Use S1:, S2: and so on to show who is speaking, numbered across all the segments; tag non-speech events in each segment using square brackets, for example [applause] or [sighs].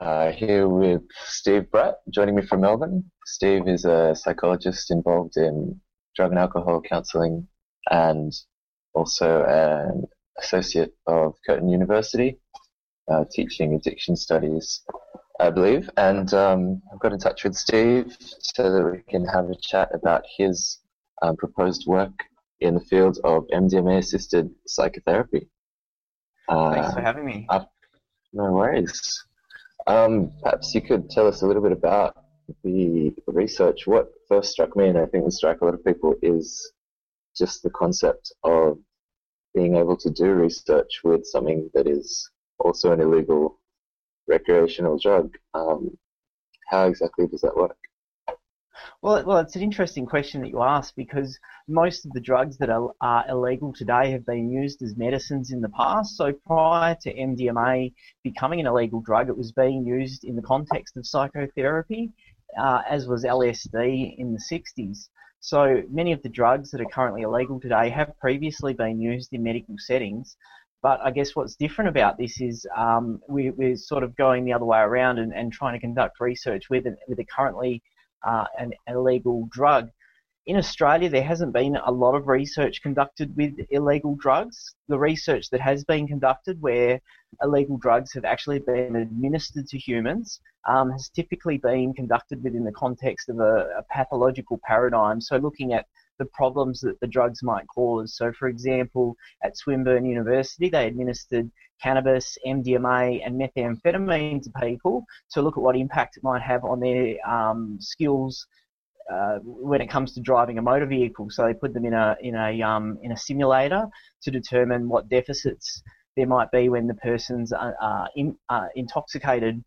S1: Uh, here with Steve Bright, joining me from Melbourne. Steve is a psychologist involved in drug and alcohol counselling and also an associate of Curtin University, uh, teaching addiction studies, I believe. And um, I've got in touch with Steve so that we can have a chat about his um, proposed work in the field of MDMA assisted psychotherapy.
S2: Uh, Thanks for having me. Uh,
S1: no worries. Um, perhaps you could tell us a little bit about the research. What first struck me, and I think will strike a lot of people, is just the concept of being able to do research with something that is also an illegal recreational drug. Um, how exactly does that work?
S2: Well, well, it's an interesting question that you ask because most of the drugs that are, are, illegal today have been used as medicines in the past. So prior to MDMA becoming an illegal drug, it was being used in the context of psychotherapy, uh, as was LSD in the 60s. So many of the drugs that are currently illegal today have previously been used in medical settings. But I guess what's different about this is um, we, are sort of going the other way around and, and trying to conduct research with, with a currently uh, an illegal drug. In Australia, there hasn't been a lot of research conducted with illegal drugs. The research that has been conducted where illegal drugs have actually been administered to humans um, has typically been conducted within the context of a, a pathological paradigm. So, looking at the problems that the drugs might cause. So, for example, at Swinburne University, they administered cannabis, MDMA, and methamphetamine to people to look at what impact it might have on their um, skills uh, when it comes to driving a motor vehicle. So they put them in a in a um, in a simulator to determine what deficits there might be when the person's uh, in, uh, intoxicated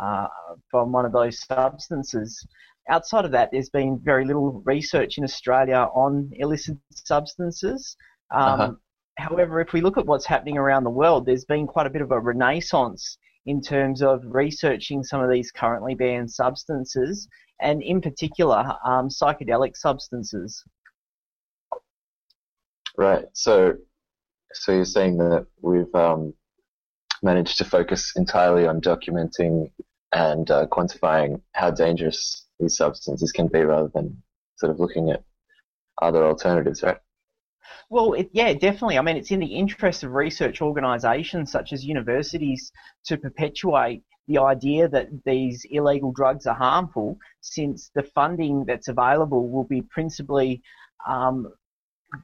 S2: uh, from one of those substances outside of that, there's been very little research in Australia on illicit substances. Um, uh-huh. However, if we look at what's happening around the world, there's been quite a bit of a renaissance in terms of researching some of these currently banned substances, and in particular, um, psychedelic substances.
S1: Right. So, so you're saying that we've um, managed to focus entirely on documenting and uh, quantifying how dangerous these substances can be rather than sort of looking at other alternatives, right?
S2: Well, it, yeah, definitely. I mean, it's in the interest of research organisations such as universities to perpetuate the idea that these illegal drugs are harmful, since the funding that's available will be principally um,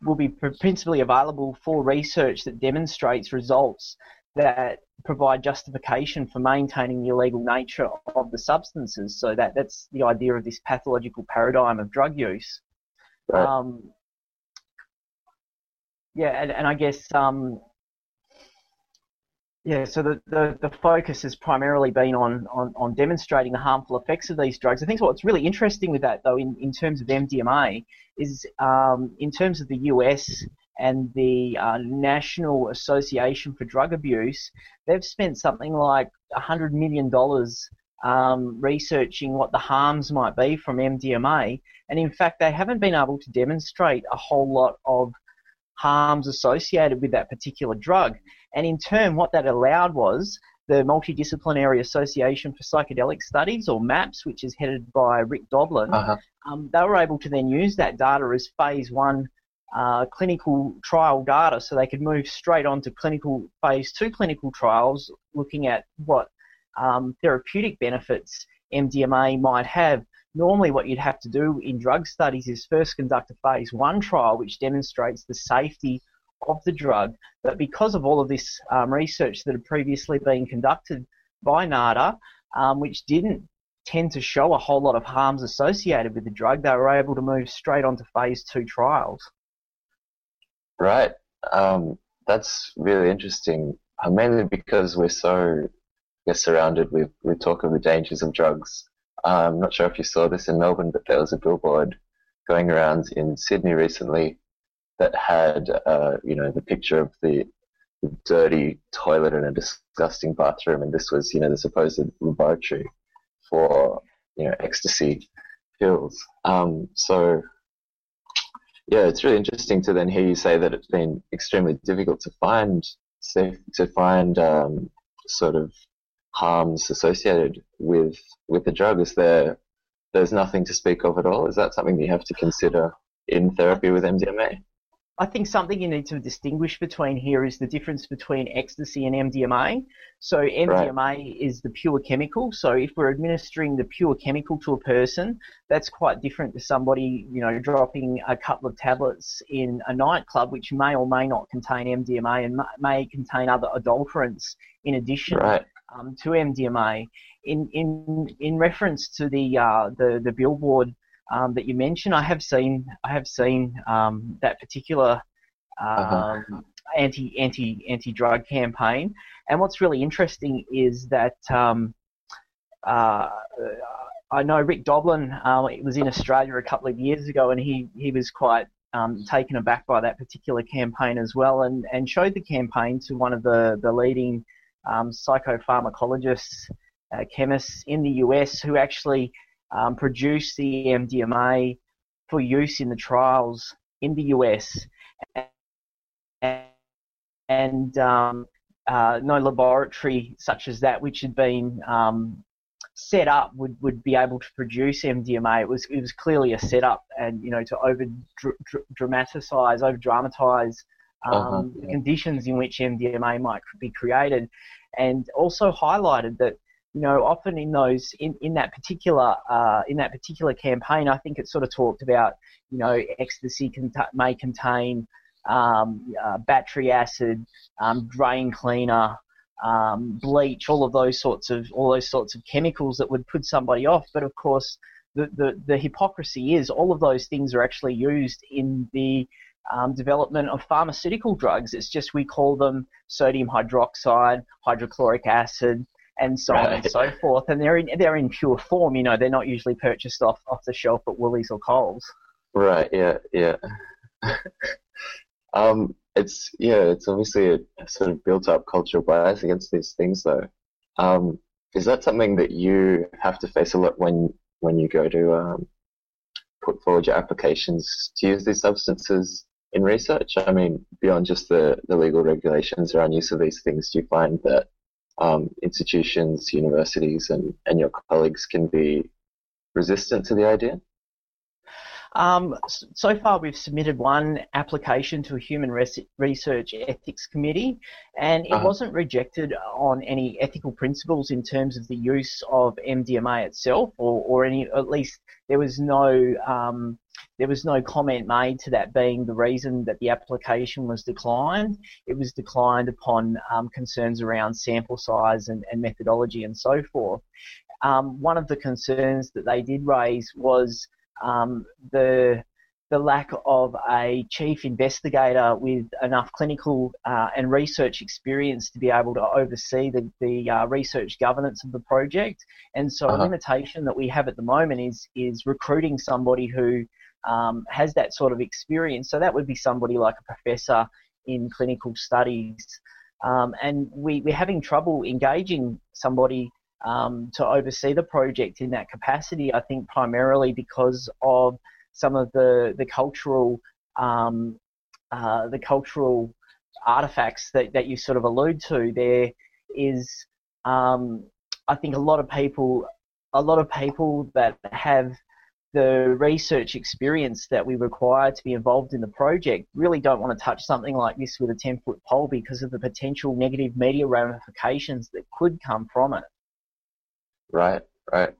S2: will be principally available for research that demonstrates results that provide justification for maintaining the illegal nature of the substances. So that that's the idea of this pathological paradigm of drug use. Right. Um, yeah, and, and I guess um, yeah, so the, the, the, focus has primarily been on, on, on demonstrating the harmful effects of these drugs. I think what's really interesting with that, though, in, in terms of MDMA, is um, in terms of the US and the uh, National Association for Drug Abuse, they've spent something like $100 million um, researching what the harms might be from MDMA. And in fact, they haven't been able to demonstrate a whole lot of harms associated with that particular drug. And in turn, what that allowed was the Multidisciplinary Association for Psychedelic Studies, or MAPS, which is headed by Rick Doblin, uh-huh. um, they were able to then use that data as phase one uh, clinical trial data so they could move straight on to clinical phase two clinical trials looking at what um, therapeutic benefits MDMA might have. Normally, what you'd have to do in drug studies is first conduct a phase one trial which demonstrates the safety of the drug. But because of all of this um, research that had previously been conducted by NADA, um, which didn't tend to show a whole lot of harms associated with the drug, they were able to move straight on to phase two trials.
S1: Right. Um, that's really interesting. Uh, mainly because we're so we're surrounded with, with talk of the dangers of drugs. I'm not sure if you saw this in Melbourne, but there was a billboard going around in Sydney recently that had, uh, you know, the picture of the, the, dirty toilet and a disgusting bathroom, and this was, you know, the supposed laboratory for, you know, ecstasy pills. Um, so yeah, it's really interesting to then hear you say that it's been extremely difficult to find safe to find um, sort of harms associated with with the drug? Is there there's nothing to speak of at all? Is that something you have to consider in therapy with MDMA?
S2: I think something you need to distinguish between here is the difference between ecstasy and MDMA. So MDMA right. is the pure chemical. So if we're administering the pure chemical to a person, that's quite different to somebody, you know, dropping a couple of tablets in a nightclub, which may or may not contain MDMA and may contain other adulterants in addition right. um, to MDMA. In in in reference to the uh, the the billboard um, that you mentioned. I have seen I have seen um, that particular uh-huh. um, anti anti anti drug campaign, and what's really interesting is that um, uh, I know Rick Doblin uh, was in Australia a couple of years ago, and he he was quite um, taken aback by that particular campaign as well, and, and showed the campaign to one of the the leading um, psychopharmacologists, uh, chemists in the US, who actually um, produce the MDMA for use in the trials in the US, and, and um, uh, no laboratory such as that, which had been um, set up, would, would be able to produce MDMA. It was it was clearly a setup, and you know to over dramatize, over dramatize um, uh-huh, yeah. the conditions in which MDMA might be created, and also highlighted that you know, often in those in, in that particular uh, in that particular campaign, I think it sort of talked about you know ecstasy may contain um, uh, battery acid, um, drain cleaner, um, bleach, all of those sorts of all those sorts of chemicals that would put somebody off. But of course, the the, the hypocrisy is all of those things are actually used in the um, development of pharmaceutical drugs. It's just we call them sodium hydroxide, hydrochloric acid, and so right. on and so forth. And they're in they're in pure form. You know, they're not usually purchased off off the shelf at Woolies or Coles.
S1: Right. Yeah. Yeah. um, it's yeah. It's obviously a, a, sort of built up cultural bias against these things, though. Um, is that something that you have to face a lot when when you go to um, put forward your applications to use these substances in research? I mean, beyond just the, the legal regulations around use of these things, do you find that um, institutions, universities, and, and your colleagues can be resistant to the idea?
S2: Um, so far, we've submitted one application to a human research ethics committee, and it uh-huh. wasn't rejected on any ethical principles in terms of the use of MDMA itself, or, or any at least there was no um, there was no comment made to that being the reason that the application was declined. It was declined upon um, concerns around sample size and, and methodology and so forth. Um, one of the concerns that they did raise was um, the the lack of a chief investigator with enough clinical uh, and research experience to be able to oversee the, the uh, research governance of the project. And so uh-huh. a limitation that we have at the moment is is recruiting somebody who um, has that sort of experience. So that would be somebody like a professor in clinical studies. Um, and we, we're having trouble engaging somebody um, to oversee the project in that capacity. I think primarily because of some of the the cultural um, uh, the cultural artifacts that, that you sort of allude to. There is, um, I think, a lot of people, a lot of people that have the research experience that we require to be involved in the project really don't want to touch something like this with a 10 foot pole because of the potential negative media ramifications that could come from it.
S1: Right, right.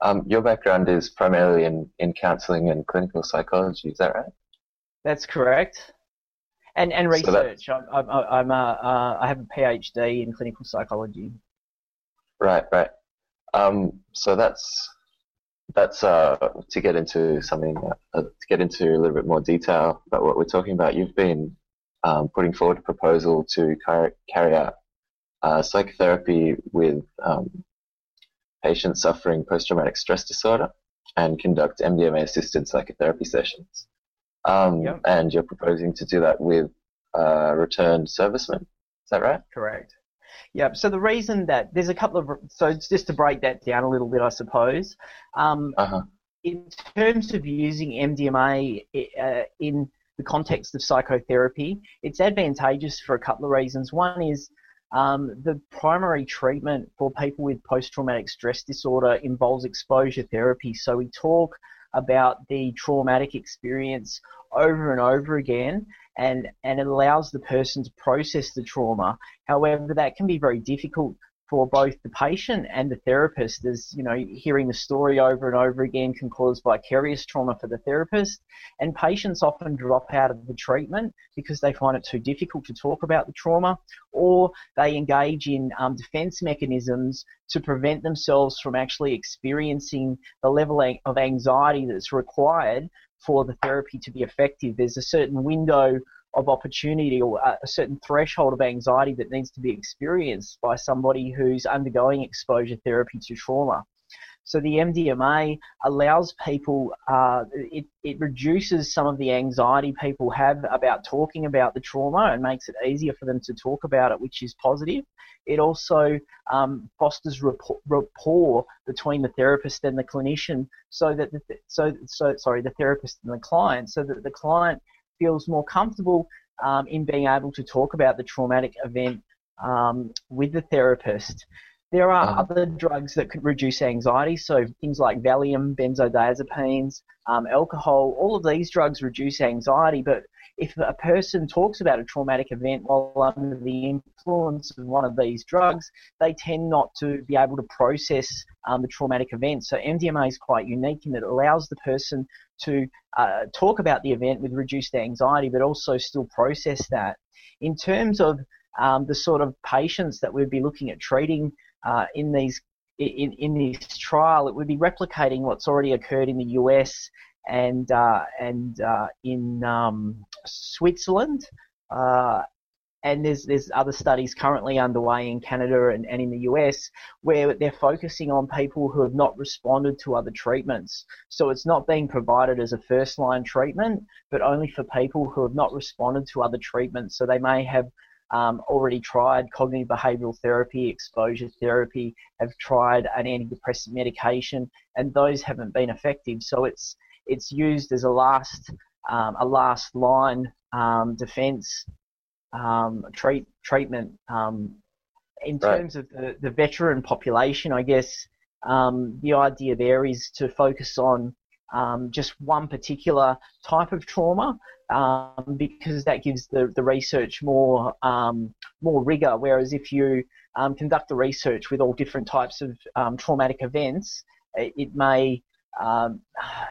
S1: Um, your background is primarily in, in counselling and clinical psychology, is that right?
S2: That's correct. And, and research. So I'm, I'm, I'm a, uh, I have a PhD in clinical psychology.
S1: Right, right. Um, so that's that's uh, to get into something uh, to get into a little bit more detail about what we're talking about. You've been um, putting forward a proposal to car- carry out uh, psychotherapy with um, patients suffering post-traumatic stress disorder and conduct MDMA-assisted psychotherapy sessions. Um, yep. And you're proposing to do that with uh, returned servicemen. Is that right?
S2: Correct. Yeah. So the reason that there's a couple of so just to break that down a little bit, I suppose. Um, uh-huh. In terms of using MDMA uh, in the context of psychotherapy, it's advantageous for a couple of reasons. One is um, the primary treatment for people with post-traumatic stress disorder involves exposure therapy. So we talk about the traumatic experience over and over again and, and it allows the person to process the trauma. However, that can be very difficult for both the patient and the therapist as you know hearing the story over and over again can cause vicarious trauma for the therapist. And patients often drop out of the treatment because they find it too difficult to talk about the trauma or they engage in um, defense mechanisms to prevent themselves from actually experiencing the level of anxiety that's required for the therapy to be effective. There's a certain window of opportunity or a certain threshold of anxiety that needs to be experienced by somebody who's undergoing exposure therapy to trauma. So the MDMA allows people, uh, it, it reduces some of the anxiety people have about talking about the trauma and makes it easier for them to talk about it, which is positive. It also um, fosters rapport, between the therapist and the clinician, so that the, so so sorry the therapist and the client, so that the client feels more comfortable um, in being able to talk about the traumatic event um, with the therapist. There are uh-huh. other drugs that could reduce anxiety, so things like Valium, benzodiazepines, um, alcohol, all of these drugs reduce anxiety, but if a person talks about a traumatic event while under the influence of one of these drugs, they tend not to be able to process um, the traumatic event. So MDMA is quite unique in that it allows the person to uh, talk about the event with reduced anxiety, but also still process that. In terms of um, the sort of patients that we'd be looking at treating uh, in these in, in this trial, it would be replicating what's already occurred in the US and uh, and uh, in um, Switzerland. Uh, and there's there's other studies currently underway in Canada and, and in the US where they're focusing on people who have not responded to other treatments. So it's not being provided as a first line treatment, but only for people who have not responded to other treatments. So they may have um, already tried cognitive behavioral therapy, exposure therapy, have tried an antidepressant medication, and those haven't been effective. So it's it's used as a last um, a last line um, defence um, treat, treatment. Um, in right. terms of the, the veteran population, I guess um, the idea there is to focus on um, just one particular type of trauma because that gives the, the research more more rigor. Whereas if you conduct the research with all different types of traumatic events, it, it may um,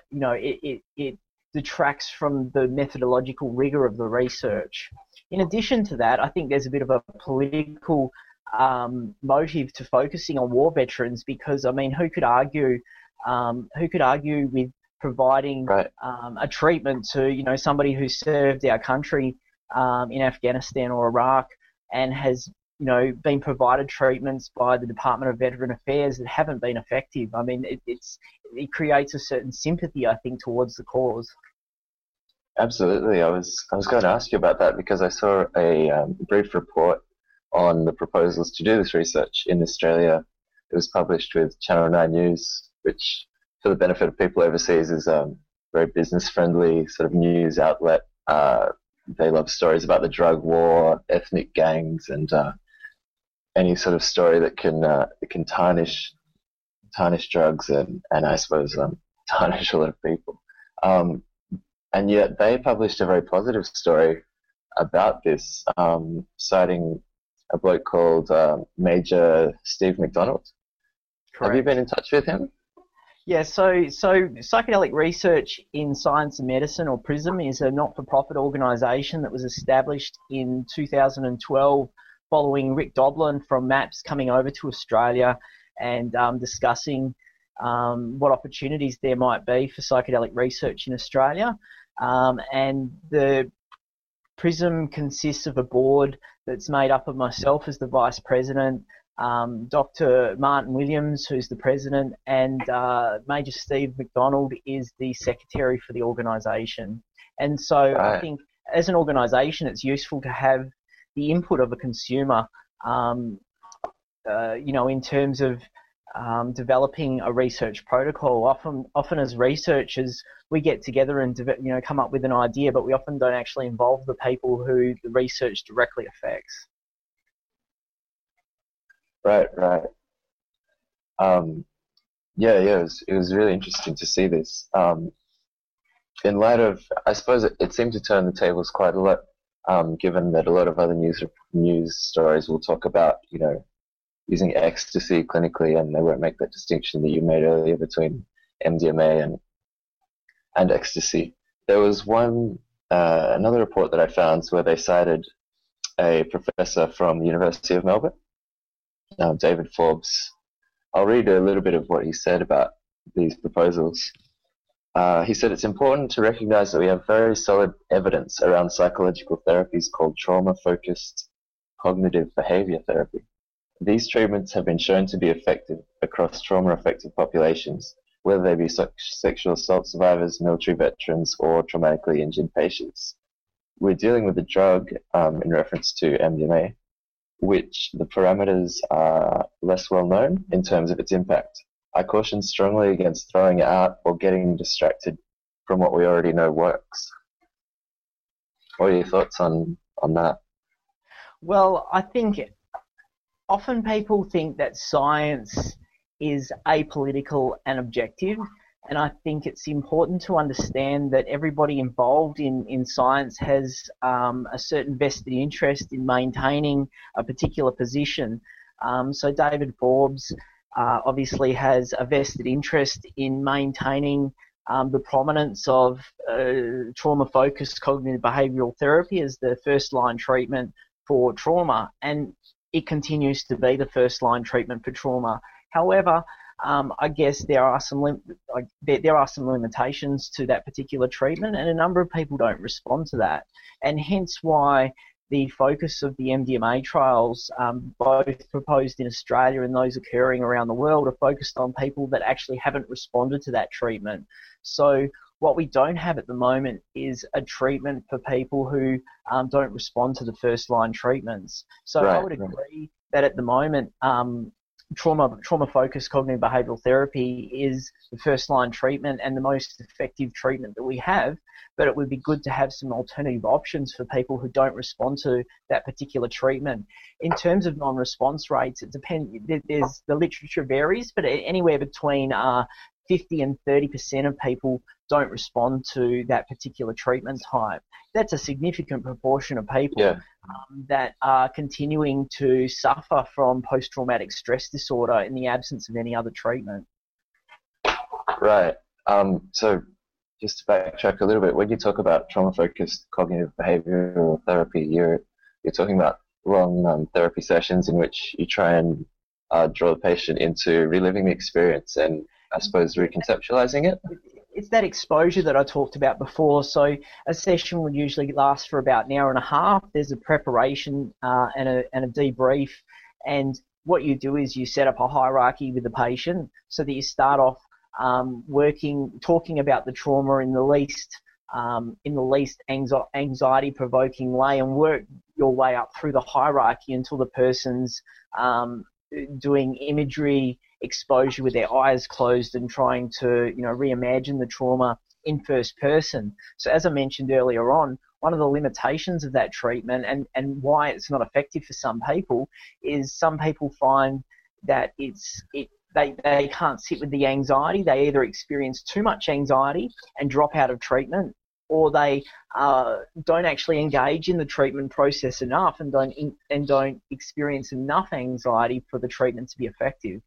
S2: you know, it, it, it detracts from the methodological rigor of the research. In addition to that, I think there's a bit of a political um, motive to focusing on war veterans because, I mean, who could argue, um, who could argue with providing right. um, a treatment to, you know, somebody who served our country um, in Afghanistan or Iraq and has you know, been provided treatments by the Department of Veteran Affairs that haven't been effective. I mean, it, it's it creates a certain sympathy, I think, towards the cause.
S1: Absolutely, I was I was going to ask you about that because I saw a um, brief report on the proposals to do this research in Australia. It was published with Channel Nine News, which, for the benefit of people overseas, is a um, very business friendly sort of news outlet. Uh, they love stories about the drug war, ethnic gangs, and uh, any sort of story that can uh, that can tarnish tarnish drugs and and I suppose um, [laughs] tarnish a lot of people. Um, and yet they published a very positive story about this, um, citing a bloke called uh, Major Steve McDonald. Correct. Have you been in touch with him?
S2: Yeah, so so psychedelic research in science and medicine, or PRISM, is a not-for-profit organisation that was established in 2012 following Rick Doblin from MAPS coming over to Australia and um, discussing um, what opportunities there might be for psychedelic research in Australia. Um, and the PRISM consists of a board that's made up of myself as the vice president, um, Dr. Martin Williams, who's the president, and uh, Major Steve McDonald is the secretary for the organisation. And so right. I think as an organisation, it's useful to have the input of a consumer, um, uh, you know, in terms of um, developing a research protocol. Often, often as researchers, we get together and you know come up with an idea, but we often don't actually involve the people who the research directly affects.
S1: Right, right. Um, yeah, yeah, it was, it was really interesting to see this. Um, in light of, I suppose it, it, seemed to turn the tables quite a lot, um, given that a lot of other news news stories will talk about, you know, using ecstasy clinically, and they won't make that distinction that you made earlier between MDMA and and ecstasy. There was one uh, another report that I found where they cited a professor from the University of Melbourne, David Forbes. I'll read a little bit of what he said about these proposals. Uh, he said it's important to recognize that we have very solid evidence around psychological therapies called trauma focused cognitive behavior therapy. These treatments have been shown to be effective across trauma affected populations, whether they be sexual assault survivors, military veterans, or traumatically injured patients. We're dealing with a drug um, in reference to MDMA, which the parameters are less well known in terms of its impact. I caution strongly against throwing it out or getting distracted from what we already know works. What are your thoughts on, on that?
S2: Well, I think often people think that science is apolitical and objective. And I think it's important to understand that everybody involved in, in science has um, a certain vested interest in maintaining a particular position. Um, so David Forbes uh, obviously has a vested interest in maintaining um, the prominence of uh, trauma-focused cognitive behavioural therapy as the first-line treatment for trauma. And it continues to be the first line treatment for trauma. However, um, I guess there are some lim- like, there, there, are some limitations to that particular treatment, and a number of people don't respond to that, and hence why the focus of the MDMA trials, um, both proposed in Australia and those occurring around the world, are focused on people that actually haven't responded to that treatment. So what we don't have at the moment is a treatment for people who um, don't respond to the first line treatments. So right, I would agree right. that at the moment, um, trauma trauma focused cognitive behavioral therapy is the first line treatment and the most effective treatment that we have. But it would be good to have some alternative options for people who don't respond to that particular treatment. In terms of non-response rates, it depends. There's the literature varies, but anywhere between uh, 50 and 30% of people don't respond to that particular treatment type. That's a significant proportion of people yeah. um, that are continuing to suffer from post traumatic stress disorder in the absence of any other treatment.
S1: Right. Um, so, just to backtrack a little bit, when you talk about trauma focused cognitive behavioral therapy, you're, you're talking about long um, therapy sessions in which you try and uh, draw the patient into reliving the experience and I suppose, reconceptualizing it?
S2: It's that exposure that I talked about before. So a session would usually last for about an hour and a half. There's a preparation uh, and, a, and a debrief. And what you do is you set up a hierarchy with the patient so that you start off um, working, talking about the trauma in the least um, in the least anxiety provoking way and work your way up through the hierarchy until the person's um, doing imagery exposure with their eyes closed and trying to, you know, reimagine the trauma in first person. So as I mentioned earlier on, one of the limitations of that treatment and, and why it's not effective for some people is some people find that it's it they, they can't sit with the anxiety. They either experience too much anxiety and drop out of treatment, or they uh, don't actually engage in the treatment process enough and don't in, and don't experience enough anxiety for the treatment to be effective.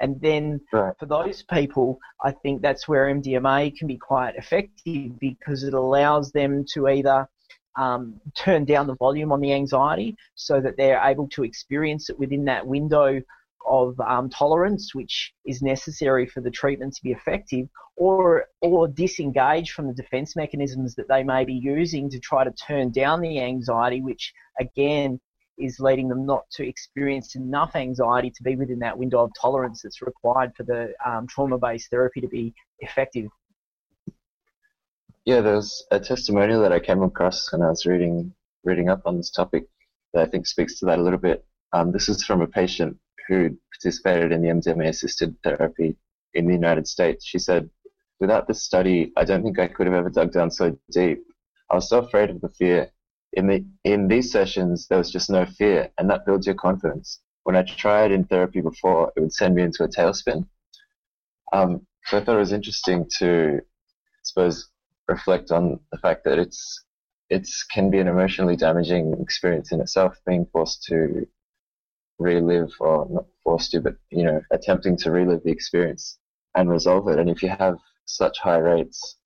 S2: And then right. for those people, I think that's where MDMA can be quite effective because it allows them to either um, turn down the volume on the anxiety so that they're able to experience it within that window of um, tolerance, which is necessary for the treatment to be effective, or or disengage from the defense mechanisms that they may be using to try to turn down the anxiety, which again is leading them not to experience enough anxiety to be within that window of tolerance that's required for the um, trauma-based therapy to be effective.
S1: Yeah, there's a testimonial that I came across when I was reading reading up on this topic that I think speaks to that a little bit. Um, this is from a patient who participated in the MDMA assisted therapy in the United States. She said, Without this study, I don't think I could have ever dug down so deep. I was so afraid of the fear. In, the, in these sessions, there was just no fear, and that builds your confidence. when I tried in therapy before, it would send me into a tailspin. Um, so I thought it was interesting to, I suppose, reflect on the fact that it's it's can be an emotionally damaging experience in itself, being forced to relive or not forced to, but you know, attempting to relive the experience and resolve it. And if you have such high rates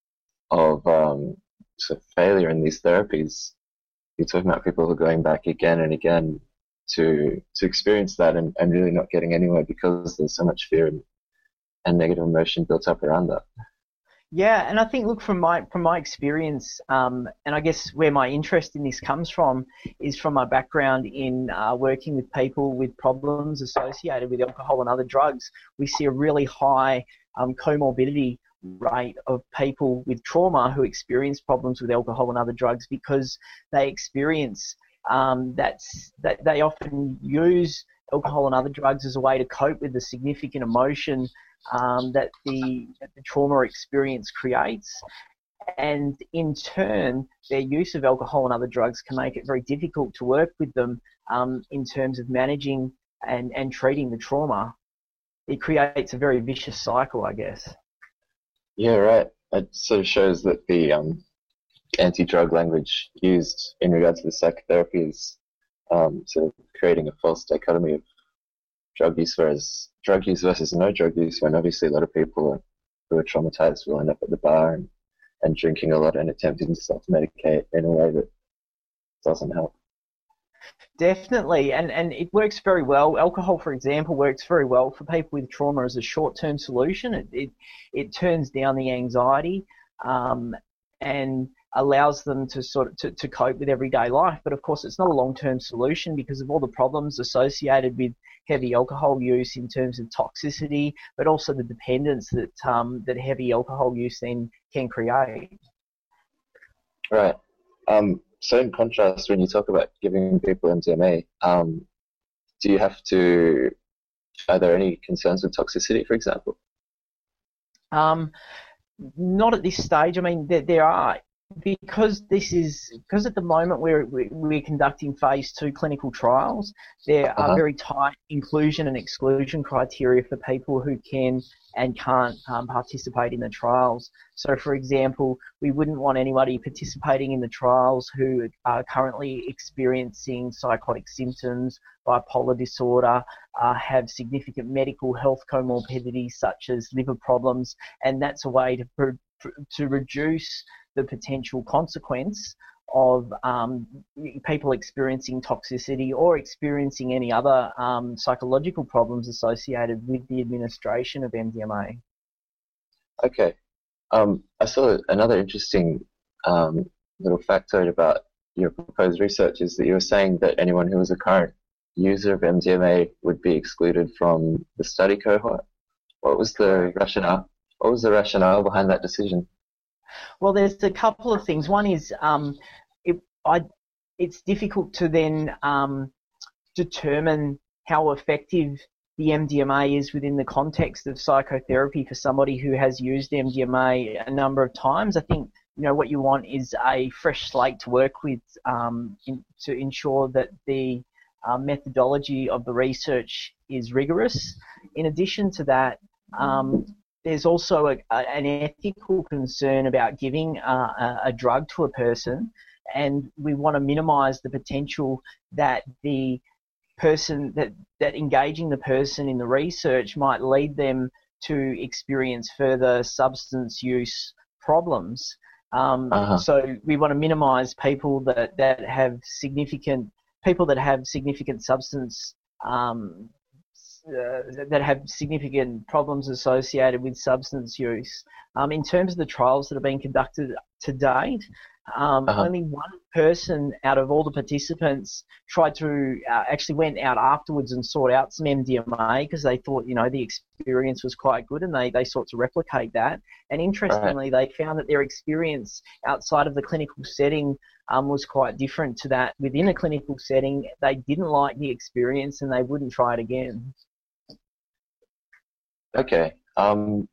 S1: of um, sort of failure in these therapies, you're talking about people who are going back again and again to to experience that and, and really not getting anywhere because there's so much fear and, and negative emotion built up around that.
S2: Yeah, and I think look from my from my experience, um, and I guess where my interest in this comes from is from my background in uh, working with people with problems associated with alcohol and other drugs. We see a really high um, comorbidity rate of people with trauma who experience problems with alcohol and other drugs because they experience um, that's that they often use alcohol and other drugs as a way to cope with the significant emotion um, that, the, that the trauma experience creates. And in turn, their use of alcohol and other drugs can make it very difficult to work with them um, in terms of managing and, and treating the trauma. It creates a very vicious cycle, I guess.
S1: Yeah, right. It sort of shows that the um, anti-drug language used in regards to the psychotherapy is um, sort of creating a false dichotomy of drug use versus drug use versus no drug use. When obviously a lot of people are, who are traumatized will end up at the bar and, and drinking a lot and attempting to self-medicate in a way that doesn't help.
S2: Definitely, and and it works very well. Alcohol, for example, works very well for people with trauma as a short-term solution. It it, it turns down the anxiety, um, and allows them to sort of to, to cope with everyday life. But of course, it's not a long-term solution because of all the problems associated with heavy alcohol use in terms of toxicity, but also the dependence that um, that heavy alcohol use then can create.
S1: Right. Um, so in contrast, when you talk about giving people MDMA, um, do you have to? Are there any concerns with toxicity, for example?
S2: Um, not at this stage. I mean, there, there are because this is because at the moment we're we're conducting phase two clinical trials. There uh-huh. are very tight inclusion and exclusion criteria for people who can and can't um, participate in the trials. So, for example, we wouldn't want anybody participating in the trials who are currently experiencing psychotic symptoms, bipolar disorder, uh, have significant medical health comorbidities such as liver problems, and that's a way to to reduce the potential consequence of um, people experiencing toxicity or experiencing any other um, psychological problems associated with the administration of MDMA.
S1: Okay. Um, I saw another interesting um, little factoid about your proposed research is that you were saying that anyone who was a current user of MDMA would be excluded from the study cohort. What was the rationale? What was the rationale behind that decision?
S2: Well, there's a couple of things. One is um, it, I, it's difficult to then um, determine how effective the MDMA is within the context of psychotherapy for somebody who has used MDMA a number of times. I think you know what you want is a fresh slate to work with um, in, to ensure that the uh, methodology of the research is rigorous. In addition to that, um, there's also a, a, an ethical concern about giving a, a drug to a person, and we want to minimise the potential that the person that that engaging the person in the research might lead them to experience further substance use problems. Um, uh-huh. So we want to minimise people that, that have significant people that have significant substance um, uh, that have significant problems associated with substance use. Um, in terms of the trials that have been conducted to date, um, uh-huh. only one person out of all the participants tried to uh, actually went out afterwards and sought out some MDMA because they thought, you know, the experience was quite good and they, they sought to replicate that. And interestingly, right. they found that their experience outside of the clinical setting um, was quite different to that within a clinical setting. They didn't like the experience and they wouldn't try it again.
S1: Okay. Um,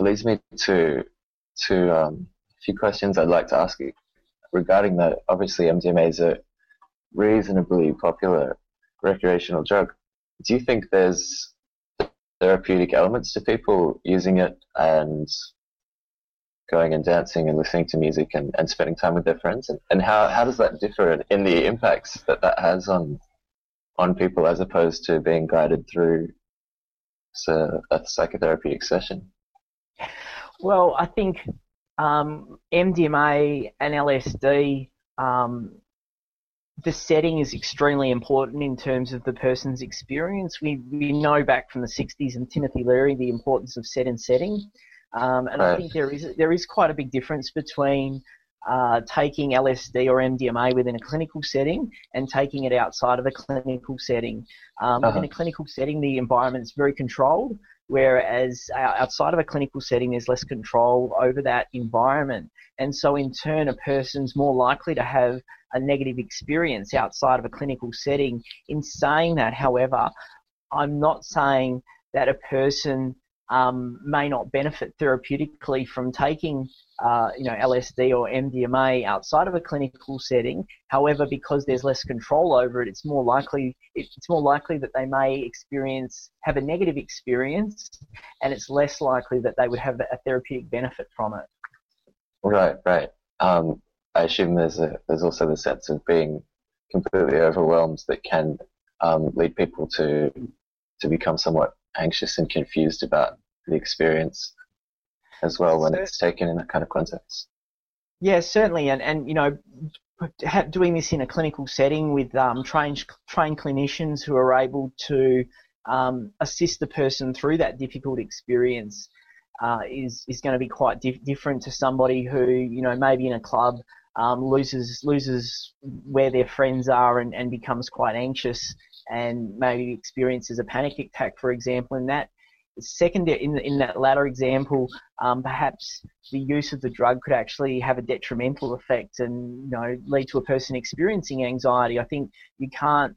S1: leads me to to um, a few questions I'd like to ask you regarding that. Obviously, MDMA is a reasonably popular recreational drug. do you think there's therapeutic elements to people using it and going and dancing and listening to music and, and spending time with their friends? And, and how, how does that differ in the impacts that that has on on people as opposed to being guided through a, a psychotherapeutic session?
S2: Well, I think um, MDMA and LSD, um, the setting is extremely important in terms of the person's experience. We, we know back from the 60s and Timothy Leary the importance of set and setting. Um, and right. I think there is there is quite a big difference between uh, taking LSD or MDMA within a clinical setting and taking it outside of a clinical setting. Um, uh-huh. Within a clinical setting, the environment is very controlled, whereas outside of a clinical setting, there's less control over that environment. And so, in turn, a person's more likely to have a negative experience outside of a clinical setting. In saying that, however, I'm not saying that a person um, may not benefit therapeutically from taking, uh, you know, LSD or MDMA outside of a clinical setting. However, because there's less control over it, it's more likely it's more likely that they may experience have a negative experience, and it's less likely that they would have a therapeutic benefit from it.
S1: Right, right. Um, I assume there's a there's also the sense of being completely overwhelmed that can um, lead people to to become somewhat anxious and confused about the experience as well when it's taken in that kind of context.
S2: Yeah, certainly, and and you know, doing this in a clinical setting with um, trained trained clinicians who are able to um, assist the person through that difficult experience uh, is is going to be quite dif- different to somebody who you know maybe in a club um, loses loses where their friends are and, and becomes quite anxious and maybe experiences a panic attack, for example, in that second in in that latter example, um, perhaps the use of the drug could actually have a detrimental effect and you know lead to a person experiencing anxiety. I think you can't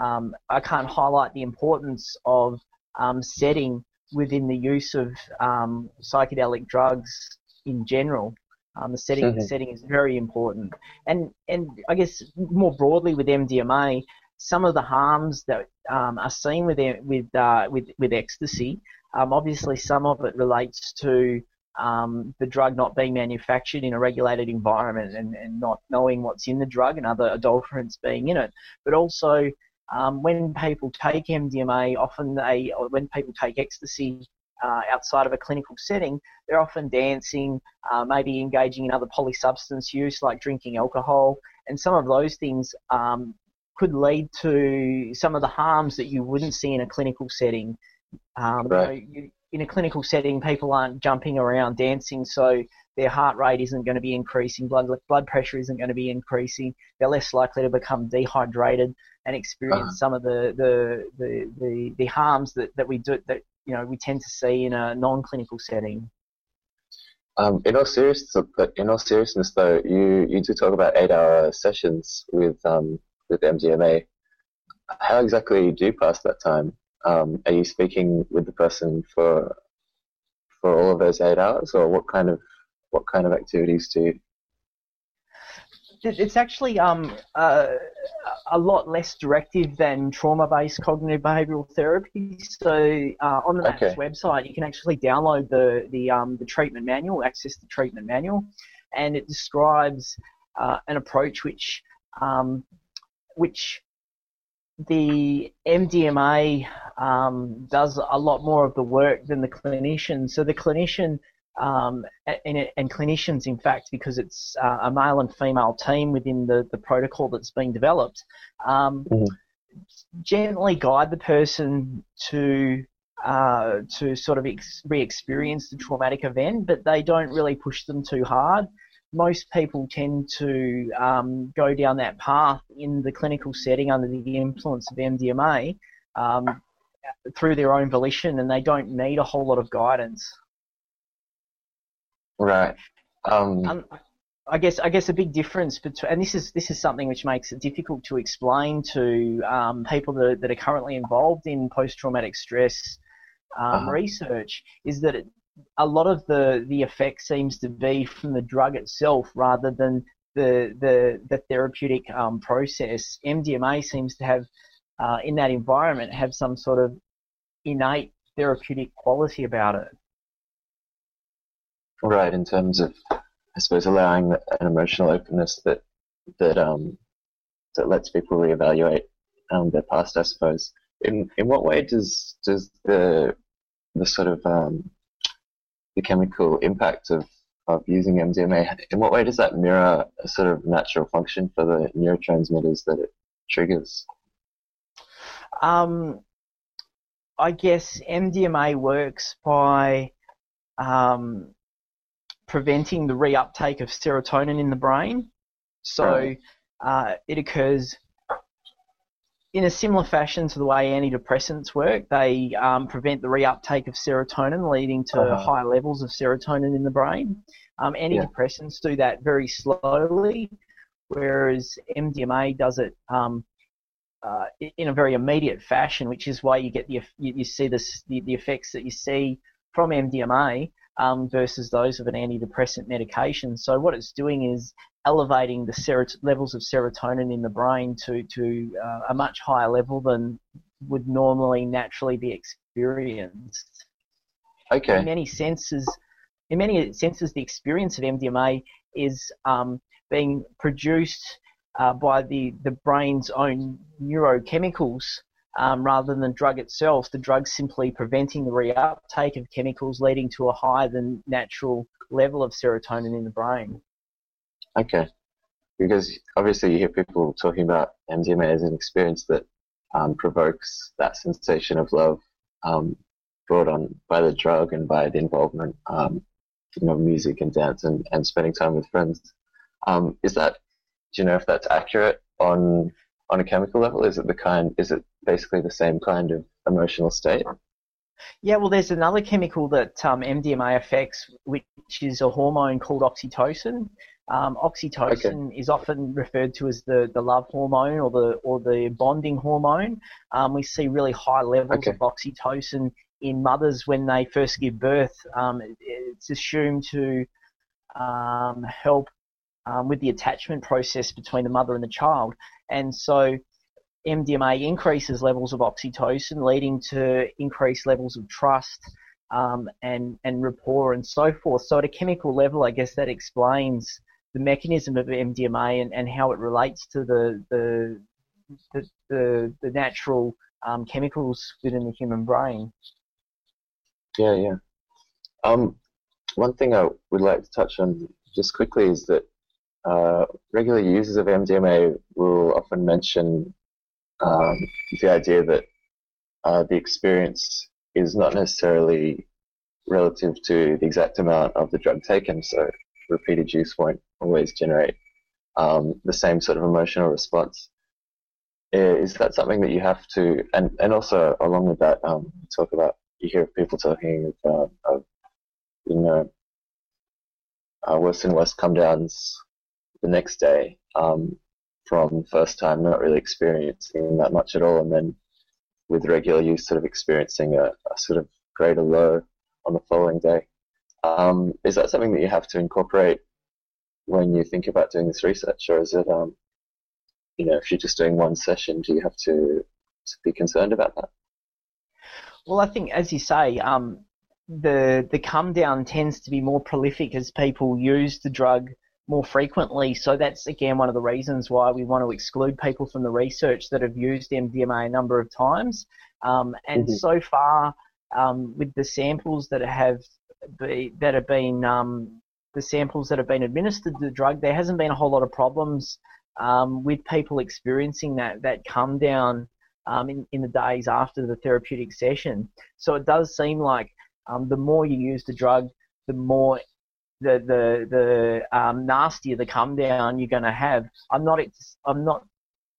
S2: um, I can't highlight the importance of um, setting within the use of um, psychedelic drugs in general. Um, the setting mm-hmm. the setting is very important, and and I guess more broadly with MDMA, some of the harms that um, are seen with with uh, with with ecstasy. Um, obviously, some of it relates to um, the drug not being manufactured in a regulated environment and, and not knowing what's in the drug and other adulterants being in it. But also, um, when people take MDMA, often they, when people take ecstasy uh, outside of a clinical setting, they're often dancing, uh, maybe engaging in other polysubstance use like drinking alcohol, and some of those things um, could lead to some of the harms that you wouldn't see in a clinical setting. Um, right. you, in a clinical setting, people aren't jumping around dancing, so their heart rate isn't going to be increasing, blood blood pressure isn't going to be increasing. They're less likely to become dehydrated and experience uh-huh. some of the, the, the, the, the harms that, that we do that you know we tend to see in a non-clinical setting.
S1: Um, in all seriousness, in all seriousness, though, you, you do talk about eight-hour sessions with um, with MDMA. How exactly do you pass that time? Um, are you speaking with the person for for all of those eight hours, or what kind of what kind of activities do you?
S2: It's actually um, uh, a lot less directive than trauma-based cognitive behavioural therapy. So uh, on the okay. website, you can actually download the the um, the treatment manual, access the treatment manual, and it describes uh, an approach which um, which the MDMA um, does a lot more of the work than the clinician. So the clinician um, and, and, clinicians, in fact, because it's uh, a male and female team within the, the protocol that's being developed, um, mm-hmm. gently guide the person to uh, to sort of ex- re-experience the traumatic event, but they don't really push them too hard most people tend to um, go down that path in the clinical setting under the influence of MDMA um, through their own volition, and they don't need a whole lot of guidance.
S1: Right. Um, um,
S2: I guess I guess a big difference between, and this is this is something which makes it difficult to explain to um, people that are, that are currently involved in post-traumatic stress um, uh-huh. research, is that it, a lot of the, the effect seems to be from the drug itself rather than the the, the therapeutic um, process. MDMA seems to have uh, in that environment have some sort of innate therapeutic quality about it.
S1: Right, in terms of, I suppose, allowing an emotional openness that that um that lets people reevaluate um, their past, I suppose. In in what way does does the the sort of um, the chemical impact of of using MDMA, in what way does that mirror a sort of natural function for the neurotransmitters that it triggers?
S2: Um, I guess MDMA works by um, preventing the reuptake of serotonin in the brain. So right. uh, it occurs in a similar fashion to the way antidepressants work. They um, prevent the reuptake of serotonin, leading to uh-huh. high levels of serotonin in the brain. Um, antidepressants yeah. do that very slowly, whereas MDMA does it um, uh, in a very immediate fashion, which is why you get the you, you see this the, the effects that you see from MDMA um, versus those of an antidepressant medication. So what it's doing is elevating the serot- levels of serotonin in the brain to to uh, a much higher level than would normally naturally be experienced.
S1: Okay.
S2: In many senses, in many senses, the experience of MDMA is um, being produced uh, by the, the brain's own neurochemicals um, rather than the drug itself. The drug simply preventing the reuptake of chemicals, leading to a higher than natural level of serotonin in the brain.
S1: Okay, because obviously you hear people talking about MDMA as an experience that um, provokes that sensation of love um, brought on by the drug and by the involvement, um, you know, music and dance and, and spending time with friends. Um, is that do you know if that's accurate on on a chemical level? Is it the kind? Is it basically the same kind of emotional state?
S2: Yeah, well, there's another chemical that um, MDMA affects, which is a hormone called oxytocin. Um, oxytocin okay. is often referred to as the, the love hormone or the or the bonding hormone. Um, we see really high levels okay. of oxytocin in mothers when they first give birth. Um, it's assumed to um, help um, with the attachment process between the mother and the child. And so MDMA increases levels of oxytocin, leading to increased levels of trust um, and, and rapport and so forth. So at a chemical level, I guess that explains the mechanism of MDMA and, and how it relates to the, the, the, the, the natural um, chemicals within the human brain.
S1: Yeah, yeah. Um, one thing I would like to touch on just quickly is that uh, regular users of MDMA will often mention um, the idea that uh, the experience is not necessarily relative to the exact amount of the drug taken, so repeated use won't always generate um, the same sort of emotional response. Is that something that you have to, and, and also along with that, um, talk about, you hear people talking of, uh, you know, uh, worse and worse come downs the next day um, from first time not really experiencing that much at all, and then with regular use, sort of experiencing a, a sort of greater low on the following day. Um, is that something that you have to incorporate when you think about doing this research, or is it, um, you know, if you're just doing one session, do you have to, to be concerned about that?
S2: Well, I think, as you say, um, the the come down tends to be more prolific as people use the drug more frequently. So that's again one of the reasons why we want to exclude people from the research that have used MDMA a number of times. Um, and mm-hmm. so far, um, with the samples that have be, that have been um, the samples that have been administered the drug, there hasn't been a whole lot of problems um, with people experiencing that that come down um, in, in the days after the therapeutic session. So it does seem like um, the more you use the drug, the more the the the um, nastier the come down you're going to have. I'm not ex- I'm not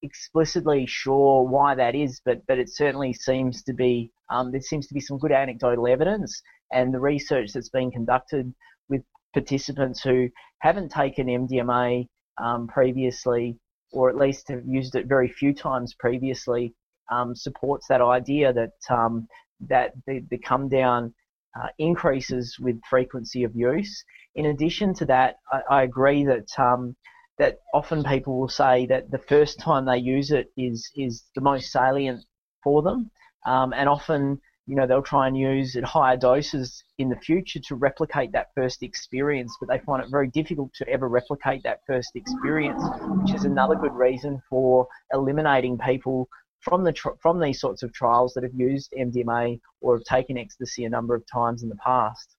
S2: explicitly sure why that is, but but it certainly seems to be um, there seems to be some good anecdotal evidence, and the research that's been conducted with participants who haven't taken MDMA um, previously, or at least have used it very few times previously, um, supports that idea that um, that the, the come down uh, increases with frequency of use. In addition to that, I, I agree that um, that often people will say that the first time they use it is is the most salient for them, um, and often you know they'll try and use at higher doses in the future to replicate that first experience, but they find it very difficult to ever replicate that first experience, which is another good reason for eliminating people from the from these sorts of trials that have used MDMA or have taken ecstasy a number of times in the past.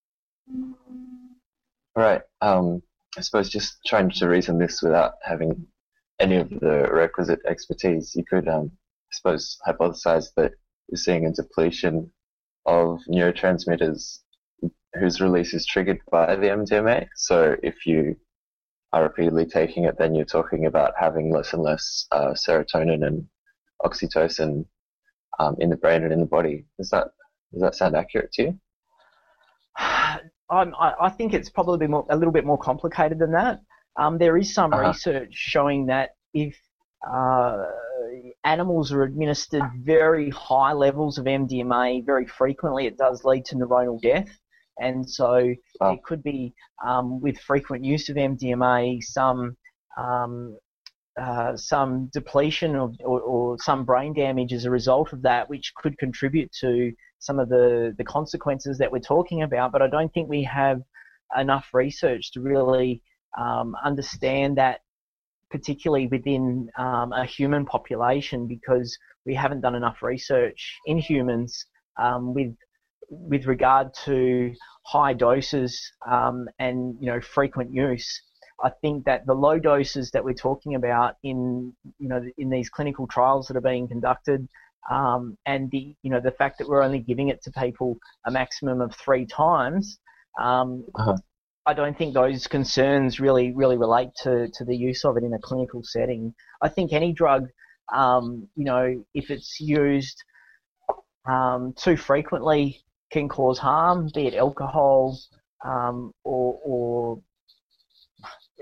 S1: Right. Um, I suppose just trying to reason this without having any of the requisite expertise, you could, um, I suppose, hypothesize that you're seeing a depletion of neurotransmitters whose release is triggered by the MDMA. So if you are repeatedly taking it, then you're talking about having less and less uh, serotonin and oxytocin um, in the brain and in the body. Does that does that sound accurate to you? [sighs]
S2: I'm, I think it's probably more, a little bit more complicated than that. Um, there is some uh-huh. research showing that if uh, animals are administered very high levels of MDMA very frequently, it does lead to neuronal death. And so wow. it could be um, with frequent use of MDMA, some um, uh, some depletion or, or, or, some brain damage as a result of that, which could contribute to some of the, the consequences that we're talking about. But I don't think we have enough research to really um, understand that, particularly within um, a human population, because we haven't done enough research in humans um, with with regard to high doses um, and you know frequent use. I think that the low doses that we're talking about in you know in these clinical trials that are being conducted, um, and the you know the fact that we're only giving it to people a maximum of three times, um, uh-huh. I don't think those concerns really really relate to to the use of it in a clinical setting. I think any drug, um, you know, if it's used um, too frequently, can cause harm, be it alcohol um, or, or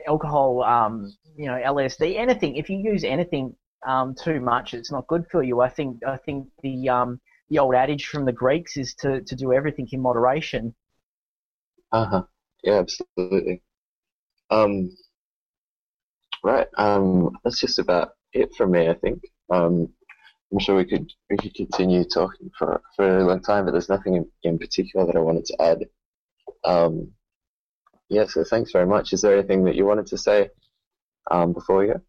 S2: alcohol, um, you know, LSD, anything. If you use anything um, too much, it's not good for you. I think I think the um, the old adage from the Greeks is to, to do everything in moderation.
S1: Uh huh. Yeah, absolutely. Um, right. Um, that's just about it for me. I think. Um, I'm sure we could we could continue talking for for a long time, but there's nothing in, in particular that I wanted to add. Um, yeah, so thanks very much. Is there anything that you wanted to say um, before we go?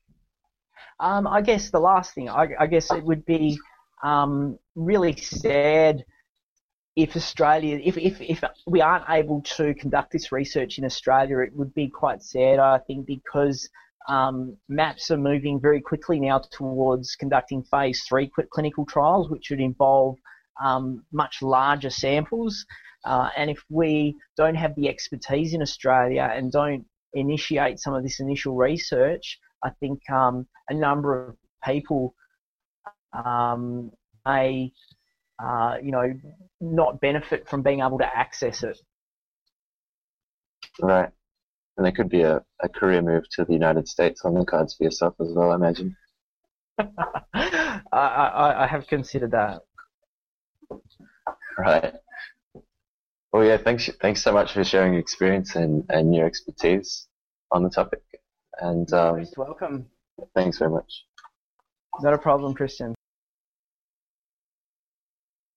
S2: Um, I guess the last thing, I, I guess it would be um, really sad if Australia, if, if, if we aren't able to conduct this research in Australia, it would be quite sad, I think, because um, MAPS are moving very quickly now towards conducting phase three clinical trials, which would involve um, much larger samples. Uh, and if we don't have the expertise in Australia and don't initiate some of this initial research, I think um, a number of people um, may, uh, you know, not benefit from being able to access it.
S1: Right. And there could be a, a career move to the United States on the cards for yourself as well, I imagine. [laughs]
S2: I, I, I have considered that.
S1: Right. Well, yeah, thanks, thanks so much for sharing your experience and, and your expertise on the topic. And um,
S2: welcome.
S1: Thanks very much.
S2: Not a problem, Christian.